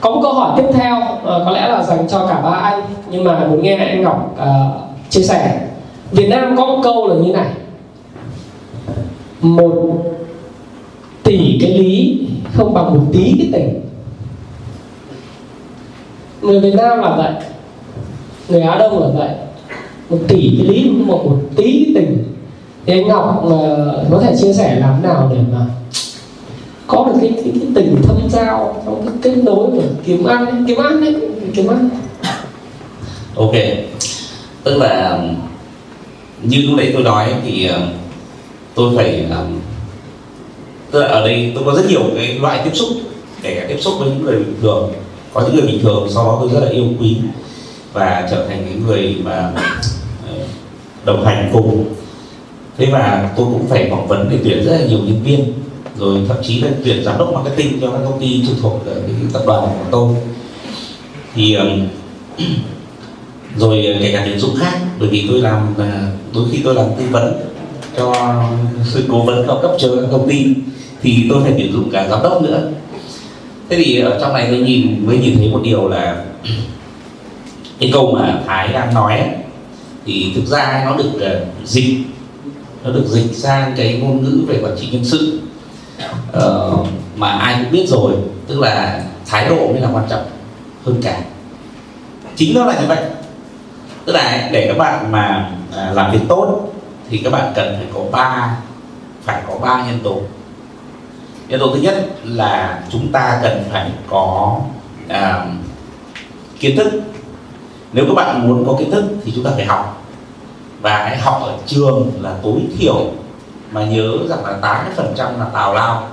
Có một câu hỏi tiếp theo uh, có lẽ là dành cho cả ba anh nhưng mà muốn nghe anh Ngọc uh, chia sẻ. Việt Nam có một câu là như này. Một tỷ cái lý không bằng một tí cái tình. Người Việt Nam là vậy. Người Á Đông là vậy. Một tỷ cái lý không bằng một tí cái tình. Thì anh Ngọc uh, có thể chia sẻ làm nào để mà có được cái, cái, cái tình thâm giao trong cái kết nối và kiếm ăn kiếm ăn đấy kiếm ăn. Ok. Tức là như lúc nãy tôi nói thì ờ, tôi phải ờ, tức là ở đây tôi có rất nhiều cái loại tiếp xúc kể cả tiếp xúc với những người bình thường có những người bình thường sau đó tôi rất là yêu quý và trở thành những người mà ờ, đồng hành cùng. Thế mà tôi cũng phải phỏng vấn để tuyển rất là nhiều nhân viên rồi thậm chí là tuyển giám đốc marketing cho các công ty trực thuộc cái tập đoàn của tôi. Thì um, rồi uh, kể cả tuyển dụng khác bởi vì tôi làm uh, đôi khi tôi làm tư vấn cho sự cố vấn cao cấp cho các công ty thì tôi phải tuyển dụng cả giám đốc nữa. Thế thì ở trong này tôi nhìn mới nhìn thấy một điều là cái câu mà thái đang nói ấy, thì thực ra nó được uh, dịch nó được dịch sang cái ngôn ngữ về quản trị nhân sự uh, mà ai cũng biết rồi tức là thái độ mới là quan trọng hơn cả. Chính nó là như vậy. Tức là để các bạn mà à, làm việc tốt thì các bạn cần phải có ba phải có ba nhân tố. Nhân tố thứ nhất là chúng ta cần phải có uh, kiến thức. Nếu các bạn muốn có kiến thức thì chúng ta phải học. Và hãy học ở trường là tối thiểu mà nhớ rằng là 80% là tào lao.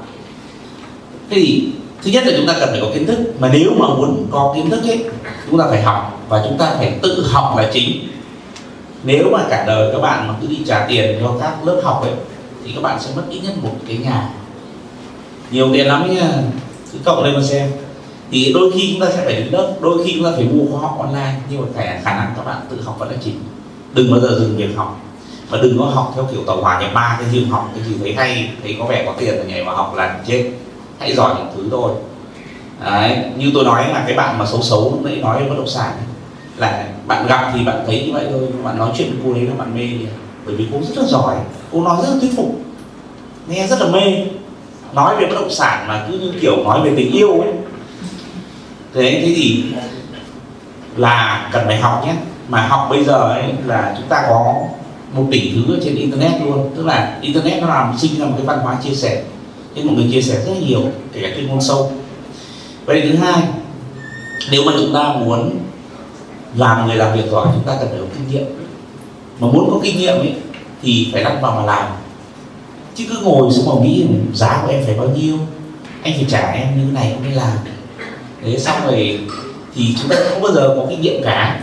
Thế thì thứ nhất là chúng ta cần phải có kiến thức. Mà nếu mà muốn có kiến thức ấy, chúng ta phải học và chúng ta phải tự học là chính. Nếu mà cả đời các bạn mà cứ đi trả tiền cho các lớp học ấy, thì các bạn sẽ mất ít nhất một cái nhà. Nhiều tiền lắm nha. Cứ cộng lên mà xem. Thì đôi khi chúng ta sẽ phải đến lớp, đôi khi chúng ta phải mua khóa học online. Nhưng mà phải khả năng các bạn tự học vẫn là chính. Đừng bao giờ dừng việc học và đừng có học theo kiểu tàu hỏa nhập ba cái gì học cái gì thấy hay thấy có vẻ có tiền là nhảy vào học là chết. Hãy giỏi những thứ thôi. Đấy, như tôi nói là cái bạn mà xấu xấu lúc nãy nói về bất động sản là bạn gặp thì bạn thấy như vậy thôi bạn nói chuyện với cô đấy là bạn mê đi à. bởi vì cô rất là giỏi cô nói rất là thuyết phục nghe rất là mê. Nói về bất động sản mà cứ như kiểu nói về tình yêu ấy. Thế thế thì là cần phải học nhé. Mà học bây giờ ấy là chúng ta có một tỷ thứ ở trên internet luôn. Tức là internet nó làm sinh ra một cái văn hóa chia sẻ. Nên mọi người chia sẻ rất nhiều, kể cả chuyên môn sâu. Vậy thứ hai, nếu mà chúng ta muốn làm người làm việc giỏi, chúng ta cần phải có kinh nghiệm. Mà muốn có kinh nghiệm ấy, thì phải lăn vào mà làm. Chứ cứ ngồi xuống mà nghĩ giá của em phải bao nhiêu, anh phải trả em như thế này không mới làm. Thế xong rồi thì chúng ta không bao giờ có kinh nghiệm cả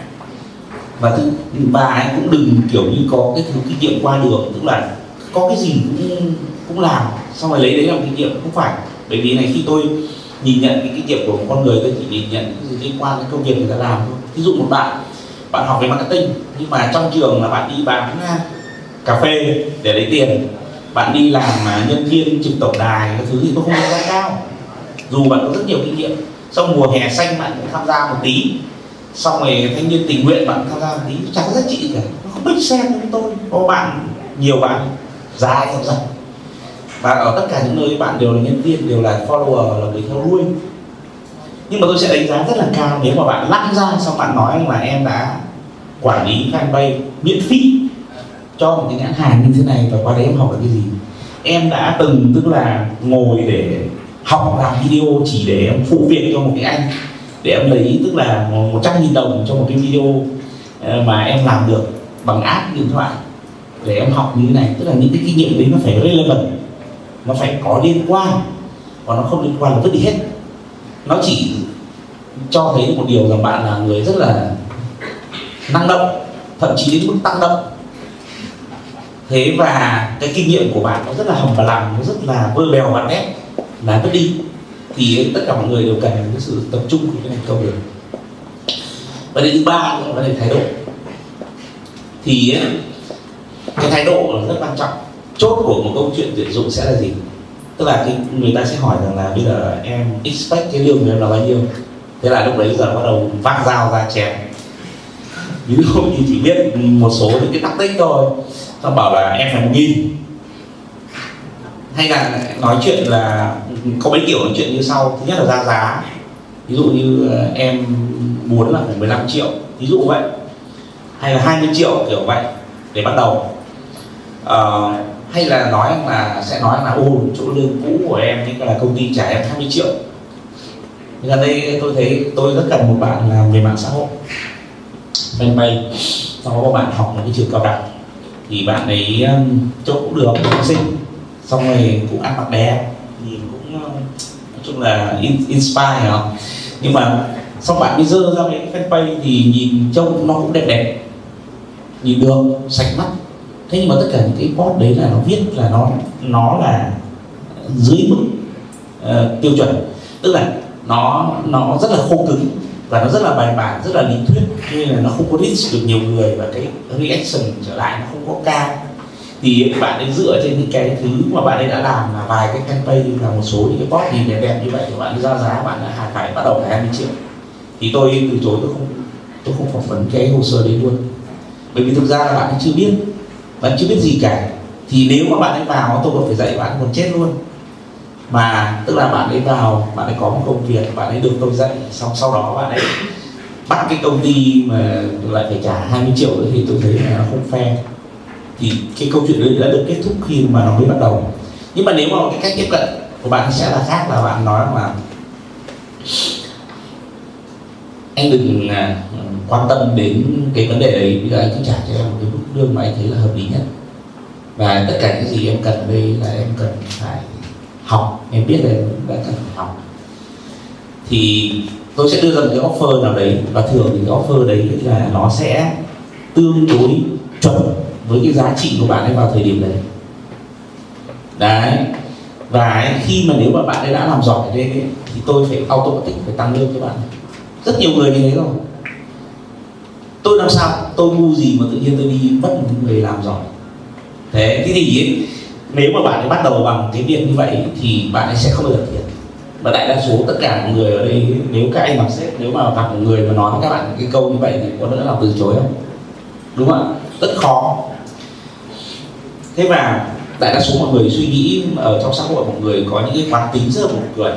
và thứ ba anh cũng đừng kiểu như có cái thứ kinh nghiệm qua đường, tức là có cái gì cũng cũng làm, xong rồi lấy đấy làm kinh nghiệm. Không phải. Bởi vì này, khi tôi nhìn nhận cái kinh nghiệm của một con người, tôi chỉ nhìn nhận cái gì liên quan đến công việc người ta làm thôi. Ví dụ một bạn bạn học về marketing, nhưng mà trong trường là bạn đi bán à, cà phê để lấy tiền. Bạn đi làm mà nhân viên trực tổng đài cái thứ thì tôi không đánh giá cao. Dù bạn có rất nhiều kinh nghiệm, xong mùa hè xanh bạn cũng tham gia một tí xong rồi thanh niên tình nguyện bạn tham gia tí, chả có giá trị cả. Nó không biết xem với tôi, có bạn, nhiều bạn, dài theo dần và ở tất cả những nơi bạn đều là nhân viên, đều là follower, là người theo đuôi. Nhưng mà tôi sẽ đánh giá rất là cao nếu mà bạn lăn ra xong bạn nói là em đã quản lý fanpage miễn phí cho một cái nhãn hàng như thế này và qua đấy em học được cái gì. Em đã từng tức là ngồi để học làm video chỉ để em phụ việc cho một cái anh để em lấy, tức là 100 nghìn đồng cho một cái video ờ, mà em làm được bằng app điện thoại. Để em học như thế này, tức là những cái kinh nghiệm đấy nó phải relevant, nó phải có liên quan, và nó không liên quan là vứt đi hết. Nó chỉ cho thấy một điều rằng bạn là người rất là năng động, thậm chí đến mức tăng động. Thế và cái kinh nghiệm của bạn nó rất là hầm và làm nó rất là vơ bèo và nét là vứt đi thì tất cả mọi người đều cần cái sự tập trung của cái thành công được vấn đề thứ ba là vấn đề thái độ. Thì cái thái độ là rất quan trọng. Chốt của một câu chuyện tuyển dụng sẽ là gì? Tức là cái người ta sẽ hỏi rằng là bây giờ em expect cái lương của em là bao nhiêu? Thế là lúc đấy giờ bắt đầu vác dao ra chém. Ví dụ như chỉ biết một số những cái tắc tích thôi. Xong bảo là em phải một nghìn hay là nói chuyện là có mấy kiểu nói chuyện như sau. Thứ nhất là ra giá. Ví dụ như ờ, em muốn là phải 15 triệu. Ví dụ vậy. Hay là 20 triệu kiểu vậy để bắt đầu. À, hay là nói là sẽ nói là ô chỗ lương cũ của em nhưng là công ty trả em 20 triệu. Gần đây tôi thấy tôi rất cần một bạn làm về mạng xã hội. Bên bay sau đó bạn học một cái trường cao đẳng. Thì bạn ấy chỗ cũng được học sinh. Xong rồi cũng ăn mặc đẹp nhìn cũng um, nói chung là inspire không nhưng mà xong bạn mới dơ ra cái fanpage thì nhìn trông nó cũng đẹp đẹp. Nhìn được sạch mắt. Thế nhưng mà tất cả những cái post đấy là nó viết là nó nó là dưới mức uh, tiêu chuẩn. Tức là nó nó rất là khô cứng và nó rất là bài bản rất là lý thuyết. Nên là nó không có reach được nhiều người và cái reaction trở lại nó không có cao thì bạn ấy dựa trên những cái thứ mà bạn ấy đã làm là vài cái campaign là một số những cái post nhìn đẹp đẹp như vậy thì bạn ấy ra giá bạn đã phải bắt đầu là 20 triệu thì tôi từ chối tôi không tôi không phỏng vấn cái hồ sơ đấy luôn bởi vì thực ra là bạn ấy chưa biết bạn chưa biết gì cả thì nếu mà bạn ấy vào tôi còn phải dạy bạn còn chết luôn mà tức là bạn ấy vào bạn ấy có một công việc bạn ấy được tôi dạy xong sau đó bạn ấy bắt cái công ty mà lại phải trả 20 triệu nữa thì tôi thấy là nó không fair thì cái câu chuyện đấy đã được kết thúc khi mà nó mới bắt đầu. Nhưng mà nếu mà cái cách tiếp cận của bạn sẽ là khác là bạn nói là anh đừng à, quan tâm đến cái vấn đề đấy. Bây giờ anh cứ trả cho em một cái mức lương mà anh thấy là hợp lý nhất. Và tất cả những gì em cần ở đây là em cần phải học. Em biết là em đã cần phải học. Thì tôi sẽ đưa ra một cái offer nào đấy. Và thường thì cái offer đấy là nó sẽ tương đối chuẩn với cái giá trị của bạn ấy vào thời điểm đấy. Đấy. Và khi mà nếu mà bạn ấy đã làm giỏi ở ấy, thì tôi phải automatic phải tăng lương cho bạn. Rất nhiều người như thế rồi tôi làm sao tôi ngu gì mà tự nhiên tôi đi mất một người làm giỏi? Thế thế thì ấy, nếu mà bạn ấy bắt đầu bằng cái việc như vậy thì bạn ấy sẽ không bao giờ thiệt và đại đa số tất cả mọi người ở đây nếu các anh làm sếp nếu mà gặp một người mà nói với các bạn cái câu như vậy thì có đỡ làm từ chối không? Đúng không ạ? Rất khó thế và đại đa số mọi người suy nghĩ ở trong xã hội mọi người có những cái quán tính rất là buồn cười.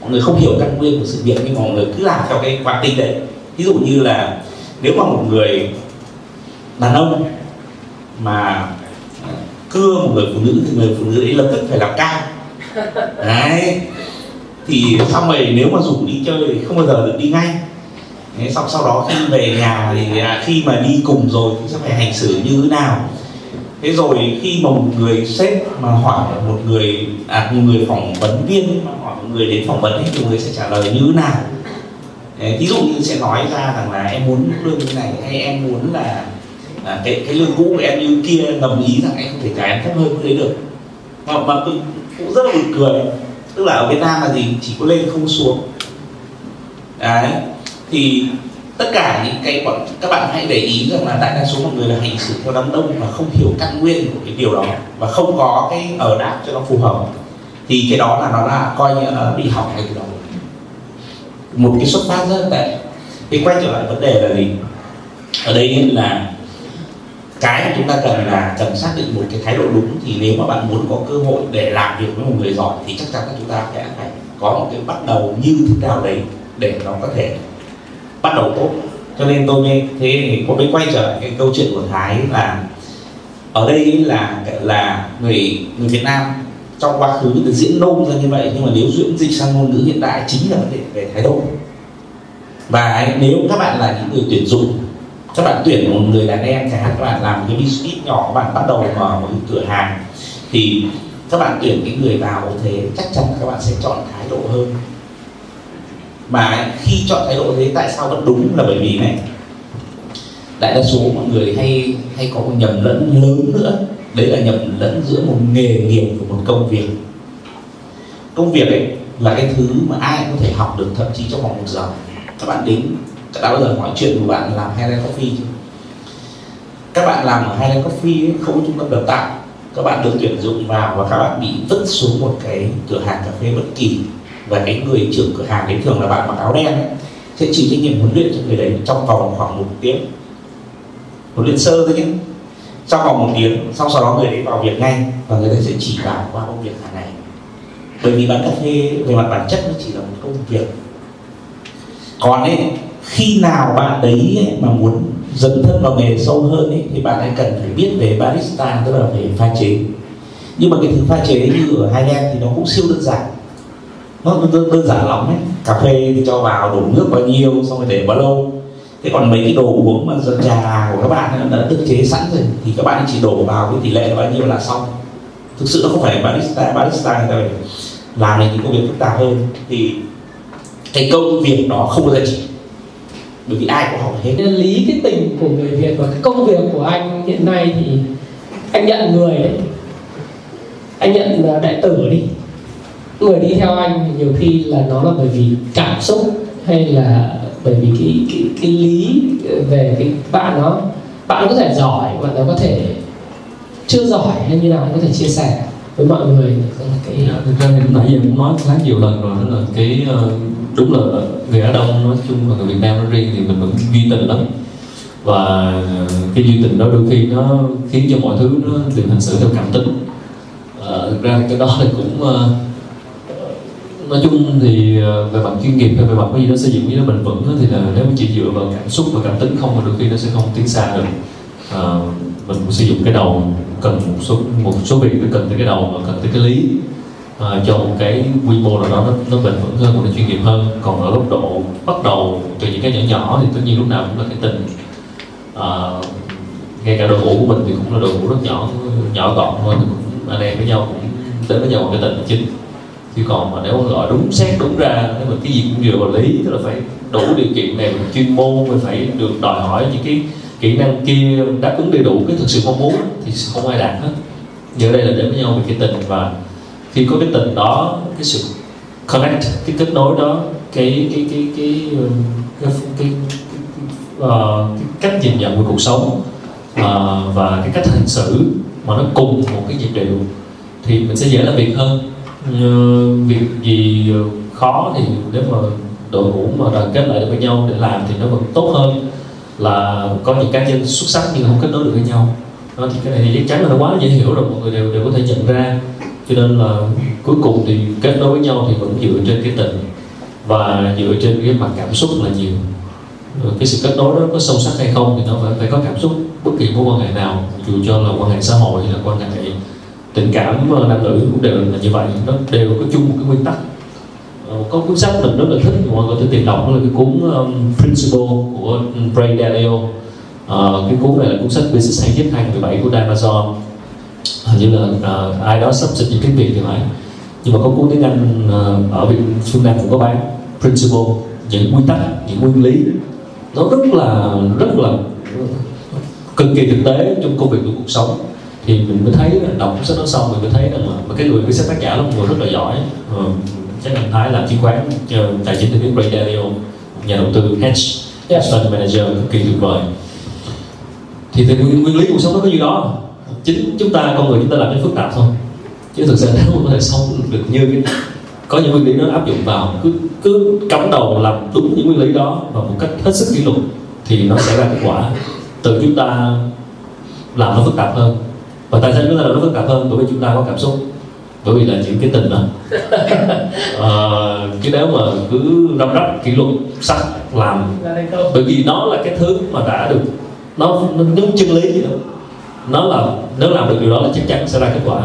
Mọi người không hiểu căn nguyên của sự việc nhưng mà mọi người cứ làm theo cái quán tính đấy. Ví dụ như là nếu mà một người đàn ông mà cưa một người phụ nữ thì người phụ nữ ấy lập tức phải làm cao đấy. Thì xong rồi nếu mà rủ đi chơi thì không bao giờ được đi ngay. Đấy, xong sau đó khi về nhà thì à, khi mà đi cùng rồi thì sẽ phải hành xử như thế nào? Thế rồi khi mà một người sếp mà hỏi một người à một người phỏng vấn viên mà hỏi một người đến phỏng vấn thì người sẽ trả lời như thế nào? Đấy, ví dụ như sẽ nói ra rằng là em muốn lương như này hay em muốn là à, cái cái lương cũ của em như kia ngầm ý rằng em không thể trả em thấp hơn cái đấy được. Mà, mà cũng, cũng rất là buồn cười. Tức là ở Việt Nam là gì? Chỉ có lên không xuống. Đấy thì tất cả những cái bọn các bạn hãy để ý rằng là đại đa số mọi người là hành xử theo đám đông và không hiểu căn nguyên của cái điều đó và không có cái ở đáp cho nó phù hợp. Thì cái đó là nó là coi như là bị hỏng cái đó một cái xuất phát rất là tệ. Thì quay trở lại vấn đề là gì? Ở đây là cái mà chúng ta cần là cần xác định một cái thái độ đúng. Thì nếu mà bạn muốn có cơ hội để làm việc với một người giỏi thì chắc chắn là chúng ta sẽ phải có một cái bắt đầu như thế nào đấy để nó có thể bắt đầu tốt. Cho nên tôi nghe thế có mới quay trở lại cái câu chuyện của thái là ở đây là là người người Việt Nam trong quá khứ được diễn nôm ra như vậy, nhưng mà nếu diễn dịch sang ngôn ngữ hiện đại chính là vấn đề về thái độ. Và nếu các bạn là những người tuyển dụng, các bạn tuyển một người đàn em, chẳng hạn các bạn làm một cái business nhỏ, các bạn bắt đầu mở một cái cửa hàng, thì các bạn tuyển cái người vào thế, chắc chắn là các bạn sẽ chọn thái độ hơn mà khi chọn thái độ thế tại sao vẫn đúng là bởi vì này? Đại đa số mọi người hay hay có một nhầm lẫn lớn nữa. Đấy là nhầm lẫn giữa một nghề nghiệp và một công việc. Công việc ấy là cái thứ mà ai cũng có thể học được thậm chí trong vòng một giờ. Các bạn đến các đã bao giờ hỏi chuyện của bạn làm Highland Coffee chưa? Các bạn làm ở Highland Coffee ấy, không có trung tâm đào tạo. Các bạn được tuyển dụng vào và các bạn bị vứt xuống một cái cửa hàng cà phê bất kỳ và cái người trưởng cửa hàng đấy thường là bạn mặc áo đen ấy, sẽ chịu trách nhiệm huấn luyện cho người đấy trong vòng khoảng một tiếng. Huấn luyện sơ thôi nhé. Trong vòng một tiếng sau sau đó người đấy vào việc ngay và người ta sẽ chỉ bảo qua công việc hàng ngày. Bởi vì bán cà phê về mặt bản chất nó chỉ là một công việc. Còn ấy khi nào bạn đấy ấy, mà muốn dấn thân vào nghề sâu hơn ấy, thì bạn ấy cần phải biết về barista tức là về pha chế. Nhưng mà cái thứ pha chế như ở Highland thì nó cũng siêu đơn giản nó đơn, đơn giản lắm ấy. Cà phê thì cho vào đổ nước bao nhiêu xong rồi để bao lâu. Thế còn mấy cái đồ uống mà dân trà của các bạn đã tự chế sẵn rồi thì các bạn chỉ đổ vào cái tỷ lệ bao nhiêu là xong. Thực sự nó không phải barista barista người ta phải làm những công việc phức tạp hơn. Thì cái công việc đó không có giá trị. Bởi vì ai cũng học hết. Lý cái tình của người việt và cái công việc của anh hiện nay thì anh nhận người đấy. Anh nhận à, đại tử đi người đi theo anh thì nhiều khi là nó là bởi vì cảm xúc hay là bởi vì cái cái, cái lý về cái bạn nó bạn có thể giỏi bạn nó có thể chưa giỏi hay như nào anh có thể chia sẻ với mọi người cái dạ, thực ra thì nãy giờ cũng nói khá nhiều lần rồi đó là cái ờ, đúng là người Á Đông nói chung và người Việt Nam nói riêng thì mình vẫn duy tình lắm. Và ờ, cái duy tình đó đôi khi nó khiến cho mọi thứ nó đều hành xử theo cảm tính. À, thực ra cái đó thì cũng uh, nói chung thì ờ, về mặt chuyên nghiệp hay về mặt cái gì đó xây dựng cái đó bền vững thì là nếu mà chỉ dựa vào cảm xúc và cảm tính không thì đôi khi nó sẽ không tiến xa được. À, mình cũng sử dụng cái đầu cần một số một số việc nó cần tới cái đầu và cần tới cái lý. À, cho một cái quy mô nào đó nó, nó bền vững hơn nó chuyên nghiệp hơn. Còn ở góc độ bắt đầu từ những cái nhỏ nhỏ thì tất nhiên lúc nào cũng là cái tình. À, ngay cả đội ngũ của mình thì cũng là đội ngũ rất nhỏ nhỏ gọn thôi anh em với nhau cũng đến với nhau bằng cái tình chính chứ còn mà nếu gọi đúng xét đúng ra nếu mà cái gì cũng dựa vào lý tức là phải đủ điều kiện này chuyên môn phải được đòi hỏi những cái kỹ năng kia đáp ứng đầy đủ cái thực sự mong muốn thì không ai đạt hết. Giờ đây là đến với nhau về cái tình và khi có cái tình đó cái sự connect cái kết nối đó cái cái cái cái cái, cái, cái, cái cách nhìn nhận về cuộc sống ờ, và cái cách hành xử mà nó cùng một cái nhịp điệu thì mình sẽ dễ làm việc hơn như việc gì ờ, khó thì nếu mà đội ngũ mà đoàn kết lại với nhau để làm thì nó vẫn tốt hơn là có những cá nhân xuất sắc nhưng không kết nối được với nhau. Đó, thì cái này thì chắc chắn là nó quá dễ hiểu rồi mọi người đều đều có thể nhận ra. Cho nên là cuối cùng thì kết nối với nhau thì vẫn dựa trên cái tình và dựa trên cái mặt cảm xúc là nhiều. Rồi cái sự kết nối đó có sâu sắc hay không thì nó phải phải có cảm xúc bất kỳ mối quan hệ nào dù cho là quan hệ xã hội hay là quan hệ tình cảm ờ, nam nữ cũng đều là như vậy. Nó đều có chung một cái nguyên tắc. Ờ, có cuốn sách mình rất là thích mọi người có thể tìm đọc đó là cái cuốn um, Principle của Ray Dalio. Uh, cái cuốn này là cuốn sách Business hay nhất 2017 của Amazon hình như là uh, ai đó sắp dịch những tiếng Việt thì phải. Nhưng mà có cuốn tiếng Anh uh, ở Việt phương Nam cũng có bán Principle. Những quy tắc những nguyên lý nó rất là rất là cực kỳ thực tế trong công việc của cuộc sống thì mình mới thấy đọc cuốn sách đó xong mình mới thấy rằng là cái người cái sách tác giả là một người rất là giỏi. Uh, chắc anh Thái làm chứng khoán tài chính thì biết Ray Dalio nhà đầu tư hedge yes. fund manager cực kỳ tuyệt vời. Thì từ nguyên, nguyên lý cuộc sống nó có gì đó? Chính chúng ta con người chúng ta làm cái phức tạp thôi. Chứ thực sự nếu mà có thể sống được như cái có những nguyên lý nó áp dụng vào cứ cứ cắm đầu làm đúng những nguyên lý đó và một cách hết sức kỷ luật thì nó sẽ ra kết quả. Từ chúng ta làm nó phức tạp hơn và tại sao chúng ta làm nó phức tạp hơn? Bởi vì chúng ta có cảm xúc. Bởi vì là những cái tình đó. À, chứ nếu mà cứ răm rắp kỷ luật sắc làm bởi vì nó là cái thứ mà đã được nó nó giống chân lý vậy đó nó là nếu làm được điều đó là chắc chắn sẽ ra kết quả.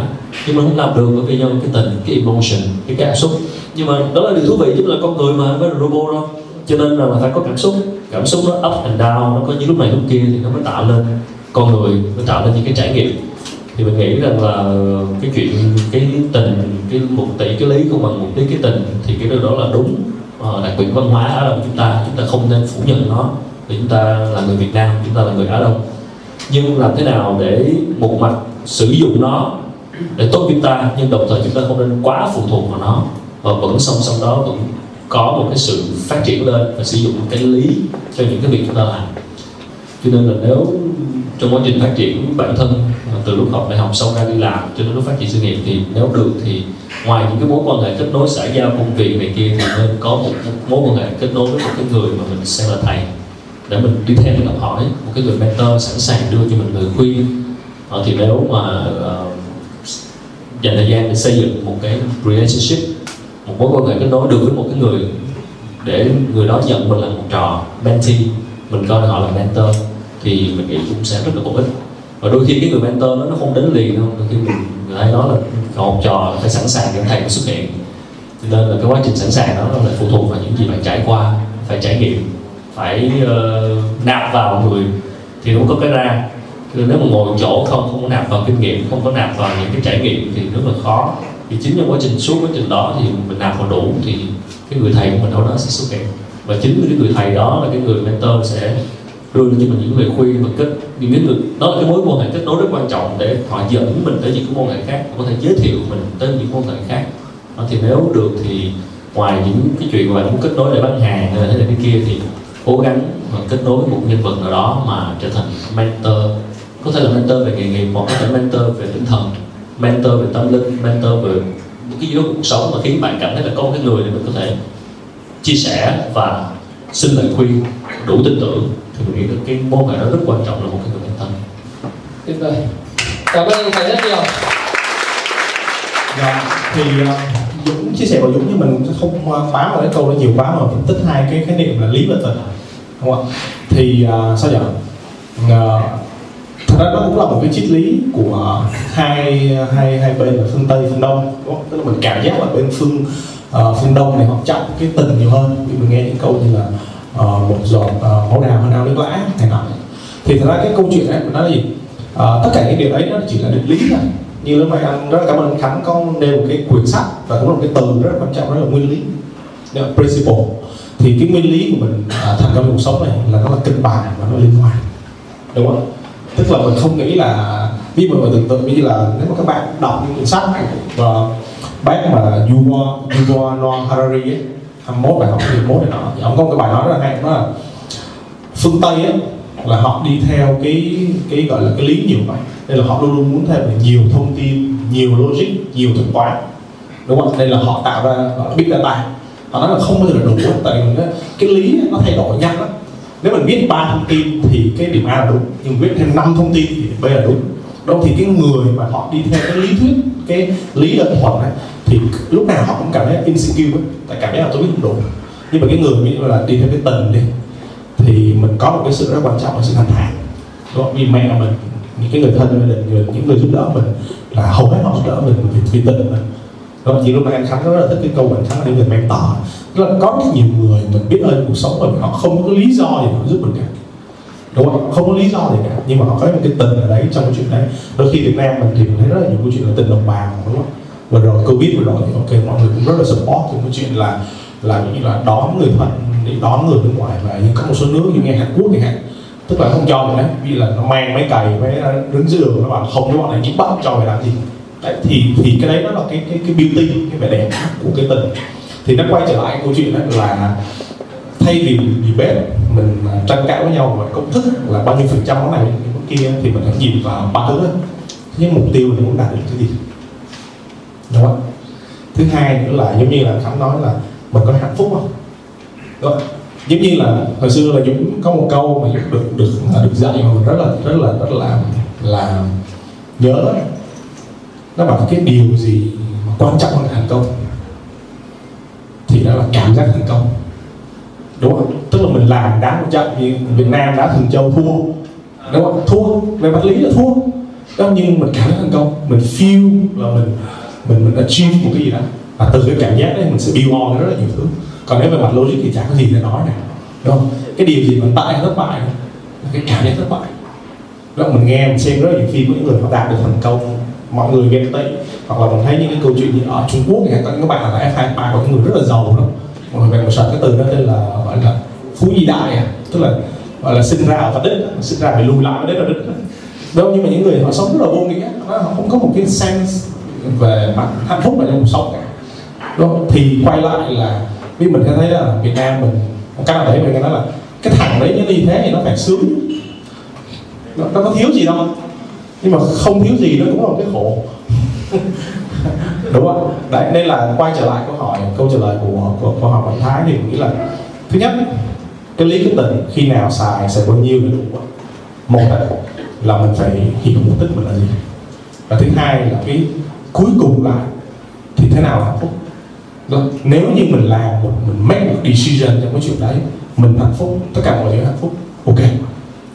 Nhưng mà không làm được bởi vì do cái tình cái emotion cái cảm xúc. Nhưng mà đó là điều thú vị chứ là con người mà với robot đâu. Cho nên là phải có cảm xúc. Cảm xúc nó up and down nó có những lúc này lúc kia thì nó mới tạo lên con người mới tạo lên những cái trải nghiệm thì mình nghĩ rằng là cái chuyện cái tình cái một tỷ cái lý không bằng một tí cái tình thì cái đó là đúng. Ờ, đặc biệt văn hóa ở Đông chúng ta chúng ta không nên phủ nhận nó vì chúng ta là người Việt Nam chúng ta là người Á Đông. Nhưng làm thế nào để một mặt sử dụng nó để tốt chúng ta nhưng đồng thời chúng ta không nên quá phụ thuộc vào nó? Và vẫn song song đó vẫn có một cái sự phát triển lên và sử dụng cái lý cho những cái việc chúng ta làm. Cho nên là nếu trong quá trình phát triển bản thân từ lúc học đại học xong ra đi làm cho đến lúc phát triển sự nghiệp thì nếu được thì ngoài những cái mối quan hệ kết nối xã giao công việc này kia thì nên có một mối quan hệ kết nối với một cái người mà mình xem là thầy để mình đi theo để học hỏi một cái người mentor sẵn sàng đưa cho mình lời khuyên. Ờ, thì nếu mà uh, dành thời gian để xây dựng một cái relationship một mối quan hệ kết nối được với một cái người để người đó nhận mình là một trò mentee mình coi họ là mentor thì mình nghĩ cũng sẽ rất là bổ ích và đôi khi cái người mentor đó nó không đến liền đâu. Đôi khi mình thấy nói là học trò phải sẵn sàng để thầy xuất hiện. Cho nên là cái quá trình sẵn sàng đó là phụ thuộc vào những gì bạn trải qua phải trải nghiệm phải uh, nạp vào người thì nó có cái ra. Nên nếu mà ngồi chỗ không không có nạp vào kinh nghiệm không có nạp vào những cái trải nghiệm thì rất là khó. Thì chính trong quá trình suốt quá trình đó thì mình nạp vào đủ thì cái người thầy của mình đâu đó sẽ xuất hiện. Và chính cái người thầy đó là cái người mentor sẽ đưa cho mình những lời khuyên và kết những cái người đó là cái mối quan hệ kết nối rất quan trọng để họ dẫn mình tới những cái môn hệ khác có thể giới thiệu mình tới những môn hệ khác. Đó, thì nếu được thì ngoài những cái chuyện mà bạn muốn kết nối để bán hàng hay là thế này cái kia thì cố gắng mà kết nối một nhân vật nào đó mà trở thành mentor. Có thể là mentor về nghề nghiệp hoặc có thể mentor về tinh thần mentor về tâm linh mentor về một cái gì đó cuộc sống mà khiến bạn cảm thấy là có một cái người để mình có thể chia sẻ và xin lời khuyên đủ tin tưởng thì mình nghĩ là cái mối hệ đó rất quan trọng là một cái người mentor tuyệt vời. Cảm ơn thầy rất nhiều. Dạ thì uh, dũng chia sẻ của dũng với mình không bám vào cái câu đó nhiều quá mà phân tích hai cái khái niệm là lý và tình đúng không ạ? Thì uh, sao nhỉ uh, thật ra đó cũng là một cái triết lý của hai hai hai bên là phương tây phương đông đúng không? tức là mình cảm giác là bên phương uh, phương đông này họ trọng cái tình nhiều hơn. Khi mình nghe những câu như là uh, một giọt uh, máu đào hơn ao nước lã này nọ. Thì thật ra cái câu chuyện này nó là gì? Uh, tất cả những điều đấy nó chỉ là định lý thôi. Như lúc nãy anh rất là cảm ơn anh Khánh có nêu một cái quyển sách và cũng là một cái từ rất là quan trọng đó là nguyên lý đó là principle. Thì cái nguyên lý của mình à, thành công cuộc sống này là nó là kịch bản và nó liên hoàn đúng không? Tức là mình không nghĩ là ví dụ mình tưởng tượng như là nếu mà các bạn đọc những quyển sách và bác mà Yuval Yuval Noah Harari ấy 21 bài học 21 này nọ. Thì ông có một cái bài nói rất là hay đó là phương Tây á, là họ đi theo cái cái gọi là cái lý nhiều vậy đây là họ luôn luôn muốn thêm nhiều thông tin, nhiều logic, nhiều thuật toán. Đúng không Đây là họ tạo ra, gọi là big data. Họ nói là không bao giờ là đủ tại vì cái lý nó thay đổi nhanh lắm. Nếu mình biết ba thông tin thì cái điểm A là đúng, nhưng biết thêm năm thông tin thì B là đúng. Đâu thì cái người mà họ đi theo cái lý thuyết, cái lý luận thuận ấy thì lúc nào họ cũng cảm thấy insecure ấy. tại cảm giác là tôi biết không đủ. Nhưng mà cái người ví dụ là đi theo cái tình đi thì mình có một cái sự rất quan trọng là sự thành thản. Đúng không? vì mẹ mình những cái người thân gia đình người, những người giúp đỡ mình là hầu hết họ giúp đỡ mình vì, vì tình mình đó chỉ lúc mà anh khánh rất là thích cái câu anh khánh là những người mentor tức là có rất nhiều người mình biết ơn cuộc sống mình họ không có lý do gì họ giúp mình cả. Đúng không? Không có lý do gì cả nhưng mà họ có một cái tình ở đấy trong cái chuyện đấy. Đôi khi Việt Nam mình thì mình thấy rất là nhiều câu chuyện là tình đồng bào đúng không? Và rồi covid vừa rồi thì ok mọi người cũng rất là support cái chuyện là là như là đón người thân để đón người nước ngoài và nhưng có một số nước như nghe Hàn Quốc chẳng hạn tức là không cho mình đấy vì là nó mang mấy cày mấy đứng dưới đường nó bảo không cho bọn này chỉ bắt cho mày làm gì. Đấy, thì thì cái đấy nó là cái cái cái beauty cái vẻ đẹp của cái tình. Thì nó quay trở lại câu chuyện đấy là thay vì debate mình à, tranh cãi với nhau về công thức là bao nhiêu phần trăm cái này cái kia thì mình hãy nhìn vào ba thứ đó. Những mục tiêu mình muốn đạt được cái gì? Đúng không? Thứ hai nữa là giống như là khánh nói là mình có hạnh phúc không? Đúng không? giống như là hồi xưa là dũng có một câu mà dũng được được được dạy mà mình rất là rất là rất là là nhớ nó bảo cái điều gì mà quan trọng hơn thành công? Thì đó là cảm giác thành công. Đúng không? Tức là mình làm đá một trận như việt nam đá thường châu thua. Đúng không? Thua. Về vật lý là thua. Đó, nhưng mình cảm thấy thành công. Mình feel là mình mình mình achieve một cái gì đó. Và từ cái cảm giác đấy mình sẽ build on rất là nhiều thứ. Còn nếu về mặt logic thì chẳng có gì để nói này đúng không? Cái điều gì mà tại thất bại là cái cảm giác thất bại. Đó mình nghe, mình xem rất là nhiều phim của những người họ đạt được thành công, mọi người ghen tị hoặc là mình thấy những cái câu chuyện như ở Trung Quốc thì có những bạn là F2 ba của những người rất là giàu đó mọi người mình sợ cái từ đó tên là, gọi là, phú nhị đại à. Tức là, gọi là sinh ra ở Phật đích sinh ra phải lùi lại ở đích là đích đâu nhưng mà những người họ sống rất là vô nghĩa. Họ không có một cái sense về mặt hạnh phúc ở trong cuộc sống. Cả đó. thì quay lại là vì mình thấy là Việt Nam mình một cái nào đấy mình nói là cái thằng đấy nó đi thế thì nó phải sướng. Nó, nó có thiếu gì đâu. Nhưng mà không thiếu gì nó cũng là một cái khổ. Đúng không đấy nên là quay trở lại câu hỏi câu trả lời của của câu hỏi bản thái thì mình nghĩ là thứ nhất cái lý quyết định khi nào xài xài bao nhiêu là đủ một là là mình phải hiểu mục đích mình là gì. Và thứ hai là cái cuối cùng lại thì thế nào là hạnh phúc? Đó. nếu như mình làm một, mình make một decision trong cái chuyện đấy, mình hạnh phúc, tất cả mọi người hạnh phúc, ok.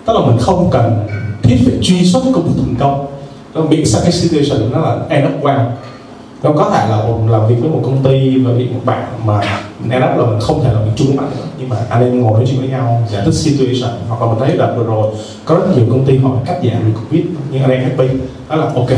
Tức là mình không cần thiết phải truy xuất công thức thành công. Nó bị sao cái situation nó là end up well. Nó có thể là một, làm việc với một công ty và bị một bạn mà end up là mình không thể làm việc chung với bạn nữa. Nhưng mà anh em ngồi nói chuyện với nhau, giải thích situation, hoặc là mình thấy là vừa rồi có rất nhiều công ty họ cắt giảm vì covid nhưng anh em happy. Đó là ok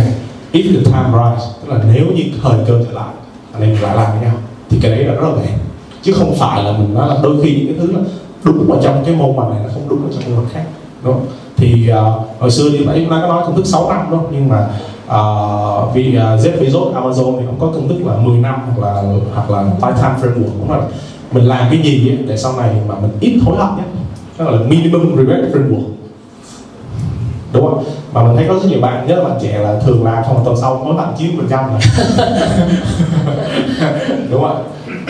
if the time rise tức là nếu như thời cơ trở lại anh em lại làm với nhau thì cái đấy là rất là đẹp chứ không phải là mình nói là đôi khi những cái thứ là đúng ở trong cái môn mà này nó không đúng ở trong môn khác đúng không? thì uh, hồi xưa thì nãy nó có nói công thức 6 năm đúng không? Nhưng mà uh, vì uh, Jeff Bezos Amazon thì cũng có công thức là 10 năm hoặc là hoặc là five time framework cũng là mình làm cái gì ấy, để sau này mà mình ít hối hận nhé đó là minimum regret framework. Đúng không? Mà mình thấy có rất nhiều bạn nhất là bạn trẻ là thường làm xong một tuần sau mới bạn chín phần trăm đúng không ạ?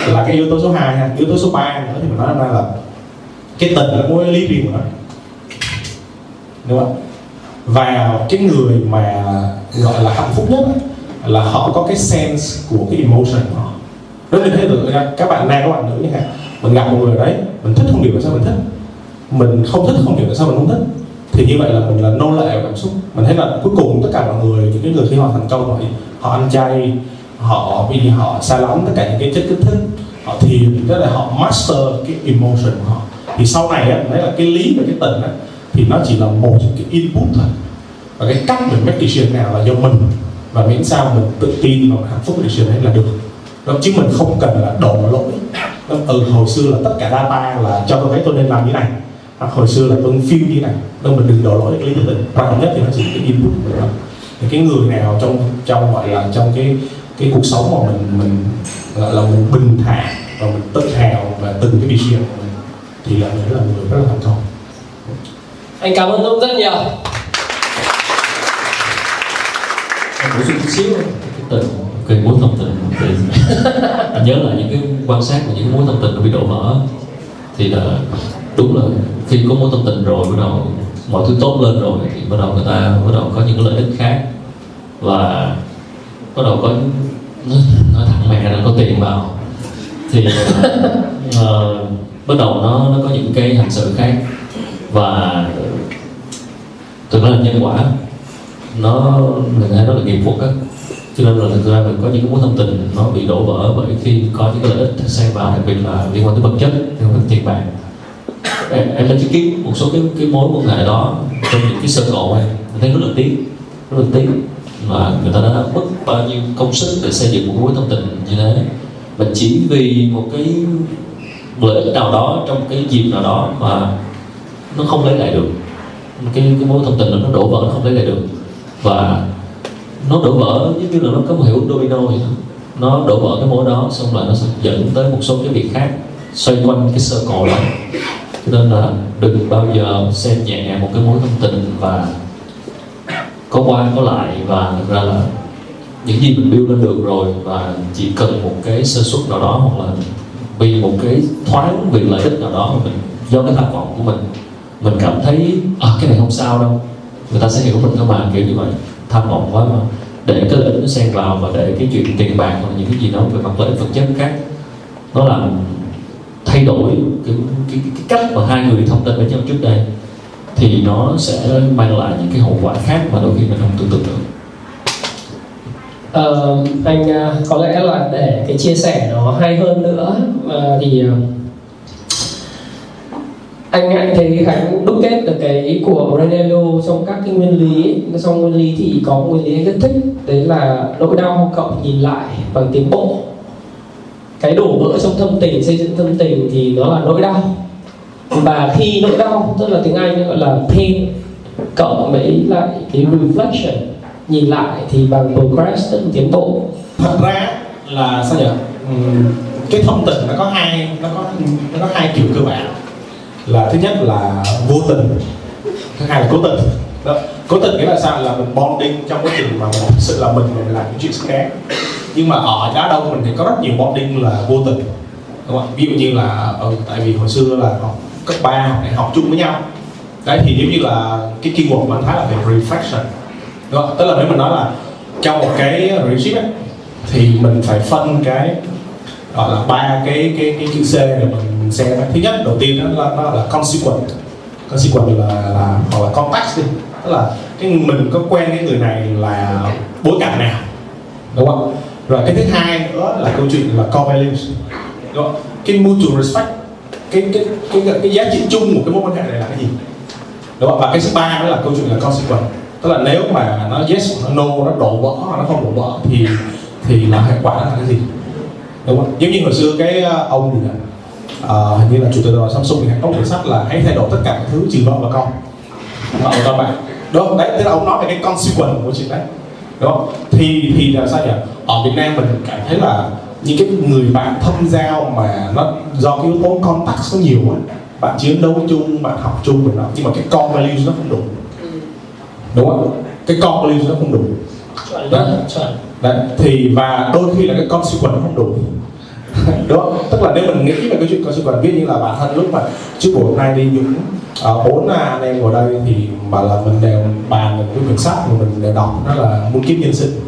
là cái yếu tố số 2 ha, yếu tố số 3 nữa thì mình nói ra là cái tình là mối lý riêng của nó. Đúng không và cái người mà gọi là hạnh phúc nhất là họ có cái sense của cái emotion của họ. Rất là thấy được các bạn nam, các bạn nữ như thế mình gặp một người đấy, mình thích không hiểu tại sao mình thích. Mình không thích không hiểu tại sao mình không thích thì như vậy là mình là nô lệ cảm xúc. Mình thấy là cuối cùng tất cả mọi người những cái người khi họ thành công rồi họ ăn chay họ vì họ xa lắm tất cả những cái chất kích thích họ thì tức là họ master cái emotion của họ. Thì sau này á đấy là cái lý và cái tình á thì nó chỉ là một trong cái input thôi. Và cái cách mình make decision nào là do mình và miễn sao mình tự tin và hạnh phúc với decision đấy là được. Đó chứ mình không cần là đổ lỗi. Đó, ừ hồi xưa là tất cả data là cho tôi thấy tôi nên làm như này hoặc hồi xưa là tôi feel như này đâu mình đừng đổ lỗi cái lý tự tình. Quan trọng nhất thì nó chỉ cái input của mình thì cái người nào trong trong gọi là trong cái cái cuộc sống mà mình mình gọi là mình bình thản và mình tự hào và từng cái decision của mình thì là người là người rất là thành công. Anh cảm ơn Dũng rất nhiều. Em bổ sung chút xíu cái tình cái mối thông tình thì anh nhớ là những cái quan sát của những mối thông tình nó bị đổ vỡ thì là đúng là khi có mối thông tình rồi bắt đầu mọi thứ tốt lên rồi thì bắt đầu người ta bắt đầu có những lợi ích khác. Và bắt đầu có nói thẳng mẹ là có tiền vào. Thì uh, bắt đầu nó nó có những cái hành xử khác. Và thực ra là nhân quả nó người ta rất là nghiệp phục á. Cho nên là thực ra mình có những cái mối thông tình nó bị đổ vỡ bởi khi có những cái lợi ích xen vào đặc biệt là liên quan tới vật chất liên quan tới tiền bạc em, em đã chứng kiến một số cái cái mối quan hệ đó trong những cái sơ cổ này em thấy rất là tiếc rất là tiếc là người ta đã mất bao nhiêu công sức để xây dựng một mối thông tình như thế. Và chỉ vì một cái lợi ích nào đó trong cái dịp nào đó mà nó không lấy lại được. Cái cái mối thông tình đó nó đổ vỡ nó không lấy lại được. Và nó đổ vỡ giống như là nó có một hiệu domino vậy đó. Nó đổ vỡ cái mối đó xong rồi nó sẽ dẫn tới một số cái việc khác xoay quanh cái sơ cổ đó nên là đừng bao giờ xem nhẹ một cái mối thông tình và có qua có lại và ra là những gì mình build lên được rồi và chỉ cần một cái sơ suất nào đó hoặc là vì một cái thoáng vì lợi ích nào đó mà mình do cái tham vọng của mình mình cảm thấy à, cái này không sao đâu. Người ta sẽ hiểu mình thôi mà kiểu như vậy. Tham vọng quá mà. Để cái lợi ích nó xen vào và để cái chuyện tiền bạc hoặc những cái gì đó về mặt lợi ích vật chất khác nó làm thay đổi cái, cái, cái cách mà hai người thông tin với nhau trước đây thì nó sẽ mang lại những cái hậu quả khác mà đôi khi mình không tưởng tượng được. Uh, anh uh, có lẽ là để cái chia sẻ nó hay hơn nữa uh, thì uh, anh anh thấy khánh đúc kết được cái ý của Brunello trong các cái nguyên lý. Trong nguyên lý thì có một nguyên lý anh rất thích đấy là nỗi đau cộng nhìn lại bằng tiến bộ cái đổ vỡ trong thâm tình xây dựng thâm tình thì nó là nỗi đau. Và khi nỗi đau tức là tiếng anh gọi là pain cộng với lại cái reflection nhìn lại thì bằng progress tức là tiến bộ. Thật ra là sao nhỉ? Ừm, cái thông tình nó có hai nó có nó có hai kiểu cơ bản. Là thứ nhất là vô tình thứ hai là cố tình. Đó. cố tình nghĩa là sao? Là mình bonding trong quá trình mà mình thực sự là mình mình làm những chuyện khác nhưng mà ở đá đông mình thì có rất nhiều bonding là vô tình đúng không ví dụ như là ừ, tại vì hồi xưa là học cấp 3 học đại học chung với nhau. Đấy thì nếu như là cái keyword của anh Thái là về reflection đúng không? tức là nếu mình nói là trong một cái relationship ấy, thì mình phải phân cái gọi là ba cái cái cái chữ C để mình xem thứ nhất đầu tiên đó là nó là consequent. Consequent là là hoặc là context đi. Tức là cái mình có quen cái người này là bối cảnh nào đúng không rồi cái thứ hai nữa là câu chuyện là core values. Đó. cái mutual respect cái cái cái cái, cái giá trị chung của cái mối quan hệ này là cái gì? Đúng không và cái thứ ba đó là câu chuyện là consequence. Tức là nếu mà nó yes nó no nó đổ vỡ nó không đổ vỡ thì thì là hệ quả là cái gì? Đúng không? Giống như hồi xưa cái ờ, ông gì này uh, ờ, hình như là chủ tịch đoàn Samsung thì có một sách là hãy thay đổi tất cả các thứ trừ vợ và con. Vợ và con bạn đúng không? Đấy tức là ông nói về cái consequence của chuyện đấy không thì thì là sao nhỉ? Ở Việt Nam mình cảm thấy là những cái người bạn thâm giao mà nó do cái yếu tố contact nó nhiều quá bạn chiến đấu chung bạn học chung mình đó nhưng mà cái core values nó không đủ. Đúng không? Cái core values nó không đủ. Đấy. đấy thì và đôi khi là cái consequence nó không đủ. Không? tức là nếu mình nghĩ về cái chuyện consequence ví dụ như là bản thân lúc mà trước buổi hôm nay đi dũng bốn bốn anh em ngồi đây thì bảo là mình đều bàn về cái quyển sách mà mình đều đọc đó là muôn kiếp nhân sinh.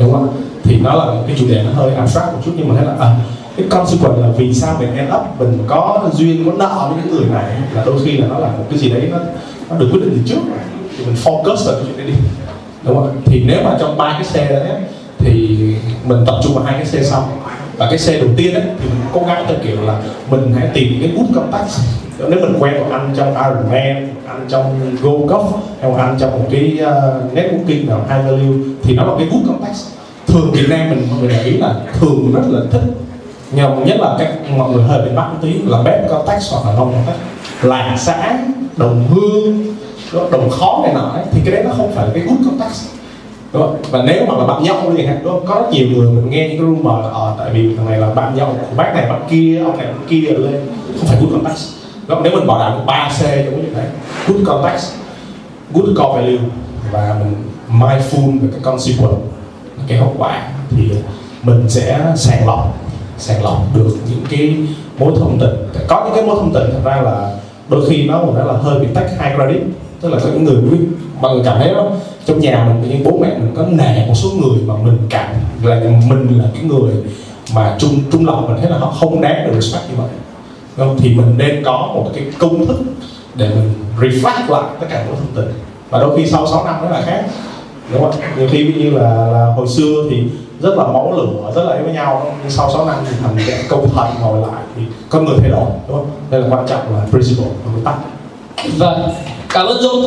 Đúng không? Thì nó là cái chủ đề nó hơi abstract một chút nhưng mà thấy là à, cái consequence là vì sao mình end up mình có duyên có nợ với những người này là đôi khi là nó là một cái gì đấy nó nó được quyết định từ trước thì mình focus vào cái chuyện đấy đi. Đúng không? Thì nếu mà trong ba cái xe đấy thì mình tập trung vào hai cái xe xong và cái xe đầu tiên ấy, thì mình cố gắng theo kiểu là mình hãy tìm những cái good contact nếu mình quen một anh trong Ironman anh trong Go Golf hay một anh trong một cái uh, networking nào high value thì nó là cái good contact thường Việt Nam mình mọi người để ý là thường rất là thích. Nhưng nhất là các mọi người hơi bị mắc một tí là bếp contact hoặc là long contact làng xã đồng hương đồng khó này nọ thì cái đấy nó không phải là cái good contact đúng không? và nếu mà là bạn nhậu đi đúng không? có rất nhiều người mình nghe những cái rumor là ờ, tại vì thằng này là bạn nhậu của bác này bác kia ông này ông kia lên không phải good contact đúng không? nếu mình bảo đảm được ba c trong cái thế đấy good context good core value và mình mindful về cái consequence cái hậu quả thì mình sẽ sàng lọc sàng lọc được những cái mối thông tin có những cái mối thông tin thật ra là đôi khi nó cũng nói là hơi bị tách hai credit tức là có những người quý mọi người cảm thấy đó trong nhà mình như bố mẹ mình có nể một số người mà mình cảm là mình là cái người mà trung trung lòng mình thấy là họ không đáng được respect như vậy. Đúng không? thì mình nên có một cái công thức để mình reflect lại tất cả những thông tin. Và đôi khi sau 6 năm nó là khác. Đúng không nhiều khi ví như là, là hồi xưa thì rất là máu lửa rất là ấy với nhau nhưng sau 6 năm thì thành cái câu thần ngồi lại thì con người thay đổi đúng không? Đây là quan trọng là principle là nguyên tắc Vâng, cảm ơn Dung.